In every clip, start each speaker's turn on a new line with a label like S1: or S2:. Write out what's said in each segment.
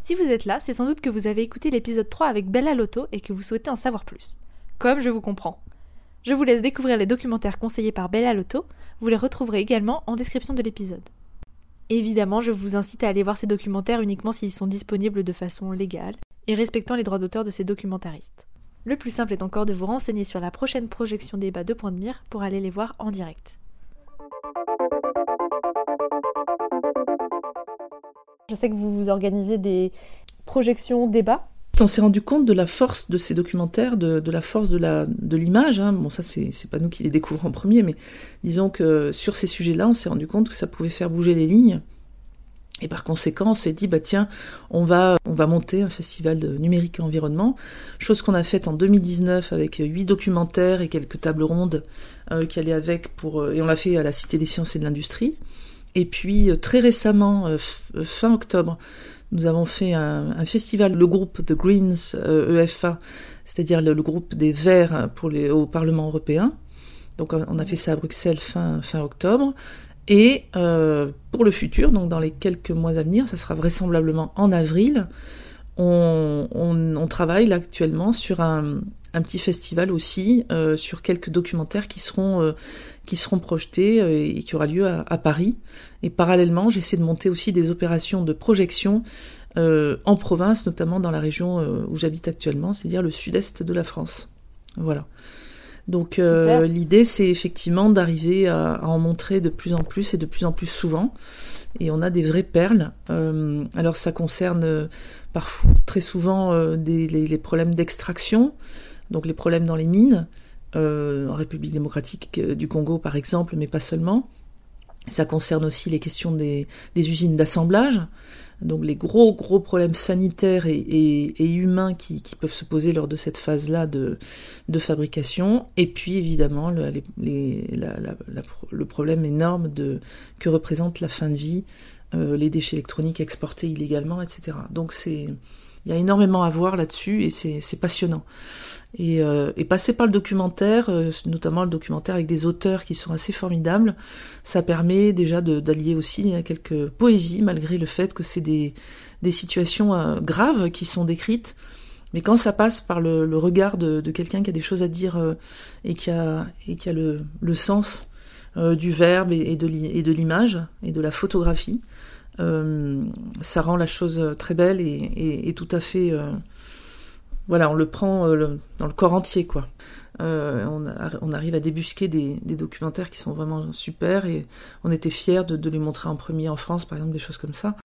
S1: Si vous êtes là, c'est sans doute que vous avez écouté l'épisode 3 avec Bella Lotto et que vous souhaitez en savoir plus. Comme je vous comprends. Je vous laisse découvrir les documentaires conseillés par Bella Lotto, vous les retrouverez également en description de l'épisode. Évidemment, je vous incite à aller voir ces documentaires uniquement s'ils sont disponibles de façon légale et respectant les droits d'auteur de ces documentaristes. Le plus simple est encore de vous renseigner sur la prochaine projection débat de Point de Mire pour aller les voir en direct. Je sais que vous vous organisez des projections débats.
S2: On s'est rendu compte de la force de ces documentaires, de, la force de l'image. Hein. Bon, ça c'est pas nous qui les découvrons en premier, mais disons que sur ces sujets-là, on s'est rendu compte que ça pouvait faire bouger les lignes. Et par conséquent, on s'est dit, bah tiens, on va, on va monter un festival de numérique et environnement, chose qu'on a faite en 2019 avec huit documentaires et quelques tables rondes euh, qui allaient avec pour, euh, et on l'a fait à la Cité des sciences et de l'industrie. Et puis euh, très récemment, euh, fin octobre, nous avons fait un, festival, le groupe The Greens EFA, e c'est-à-dire le, groupe des Verts pour les, au Parlement européen. Donc on a fait ça à Bruxelles fin, fin octobre. Et euh, pour le futur, donc dans les quelques mois à venir, ça sera vraisemblablement en avril, on, travaille là actuellement sur un, un petit festival aussi, euh, sur quelques documentaires qui seront, euh, qui seront projetés euh, et qui aura lieu à, à Paris. Et parallèlement, j'essaie de monter aussi des opérations de projection en province, notamment dans la région où j'habite actuellement, c'est-à-dire le sud-est de la France. Voilà. Donc euh, l'idée, c'est effectivement d'arriver à, en montrer de plus en plus et de plus en plus souvent. Et on a des vraies perles. Euh, alors ça concerne euh, parfois, très souvent des, les, problèmes d'extraction, donc les problèmes dans les mines, en République démocratique du Congo par exemple, mais pas seulement. Ça concerne aussi les questions des, des usines d'assemblage donc les gros gros problèmes sanitaires et, humains qui, peuvent se poser lors de cette phase-là de, fabrication, et puis évidemment le, le problème énorme de, que représente la fin de vie, euh, les déchets électroniques exportés illégalement, etc. Donc c'est il y a énormément à voir là-dessus et c'est passionnant. Et, euh, et, passer par le documentaire, euh, notamment le documentaire avec des auteurs qui sont assez formidables, ça permet déjà d'allier aussi quelques poésies, malgré le fait que c'est des, situations euh, graves qui sont décrites. Mais quand ça passe par le, regard de, quelqu'un qui a des choses à dire et qui a, le, sens du verbe et, de l'image et de la photographie, ça rend la chose très belle et, tout à fait. Euh, voilà, on le prend euh, dans le corps entier, quoi. On, arrive à débusquer des, documentaires qui sont vraiment super et on était fiers de, les montrer en premier en France, par exemple, des choses comme ça.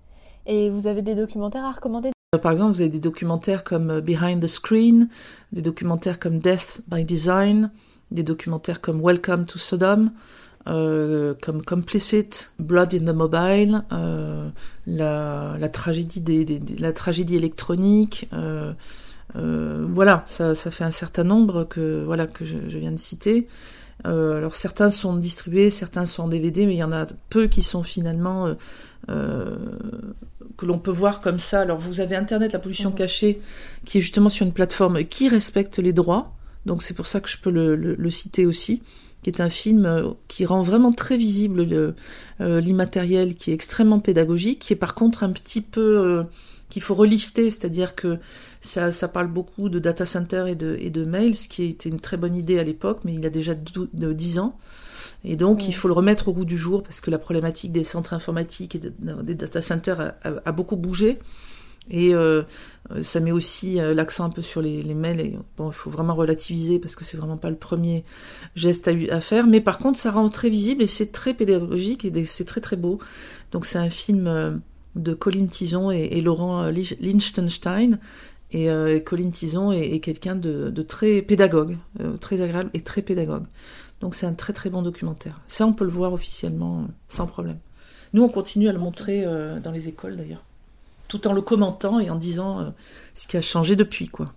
S1: Et vous avez des documentaires à recommander?
S2: Par exemple, vous avez des documentaires comme Behind the Screen, des documentaires comme Death by Design, des documentaires comme Welcome to Sodom, euh, comme Complicit, Blood in the Mobile, euh, la, la, tragédie des, la tragédie électronique. Euh, euh, voilà, ça, ça, fait un certain nombre que voilà que je, je viens de citer. Euh, alors certains sont distribués, certains sont en DVD, mais il y en a peu qui sont finalement que l'on peut voir comme ça. Alors vous avez Internet, la pollution mhm. cachée, qui est justement sur une plateforme qui respecte les droits. Donc c'est pour ça que je peux le, le, le citer aussi qui est un film euh, qui rend vraiment très visible euh, l'immatériel, qui est extrêmement pédagogique, qui est par contre un petit peu euh, qu'il faut relifter, c'est-à-dire que ça, ça, parle beaucoup de data center et de, et de mail, ce qui était une très bonne idée à l'époque, mais il a déjà 10 ans. Et donc, il faut le remettre au goût du jour parce que la problématique des centres informatiques et des data centers a beaucoup bougé. Et euh, ça met aussi euh, l'accent un peu sur les, mails. Et, bon, il faut vraiment relativiser parce que c'est vraiment pas le premier geste à, faire. Mais par contre, ça rend très visible et c'est très pédagogique et c'est très très beau. Donc c'est un film euh, de Colin Tison et, Laurent Lichtenstein. Et euh, Colin Tison est, quelqu'un de, très pédagogue, très agréable et très pédagogue. Donc c'est un très très bon documentaire. Ça, on peut le voir officiellement sans problème. Nous, on continue à le montrer dans les écoles d'ailleurs tout en le commentant et en disant euh, ce qui a changé depuis, quoi.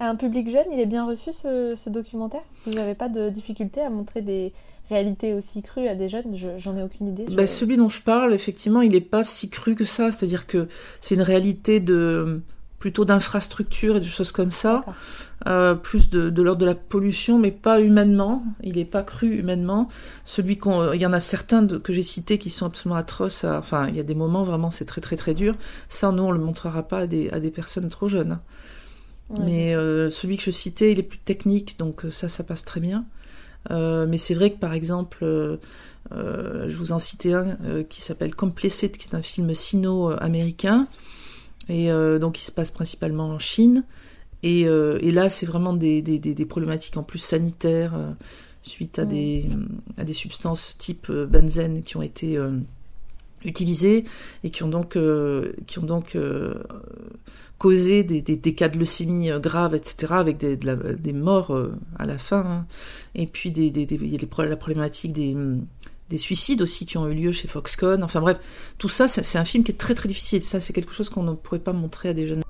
S1: un public jeune, il est bien reçu ce, documentaire? Vous n'avez pas de difficulté à montrer des réalités aussi crues à des jeunes? J'en ai aucune idée.
S2: Bah, celui dont je parle, effectivement, il n'est pas si cru que ça. C'est-à-dire que c'est une réalité de plutôt d'infrastructures et de choses comme ça, euh, plus de, de l'ordre de la pollution, mais pas humainement. Il n'est pas cru humainement. Celui qu'on, il y en a certains que j'ai cités qui sont absolument atroces. enfin, il y a des moments vraiment c'est très très très dur. Ça, nous on le montrera pas à des, à des personnes trop jeunes. mais euh, celui que je citais, il est plus technique, donc euh, ça, ça passe très bien. Euh, mais c'est vrai que par exemple, euh, je vous en citais un qui s'appelle Complicit, qui est un film sino-américain. Et euh, donc il se passe principalement en Chine. Et, euh, et là, c'est vraiment des, des, des, problématiques en plus sanitaires euh, suite à, des, à des substances type benzène qui ont été utilisées et qui ont donc, qui ont donc causé des, des, cas de leucémie graves, etc., avec des, des morts à la fin. Hein. Et puis des, il y a la problématique des des suicides aussi qui ont eu lieu chez Foxconn. Enfin bref, tout ça, c'est un film qui est très très difficile. Ça, c'est quelque chose qu'on ne pourrait pas montrer à des jeunes.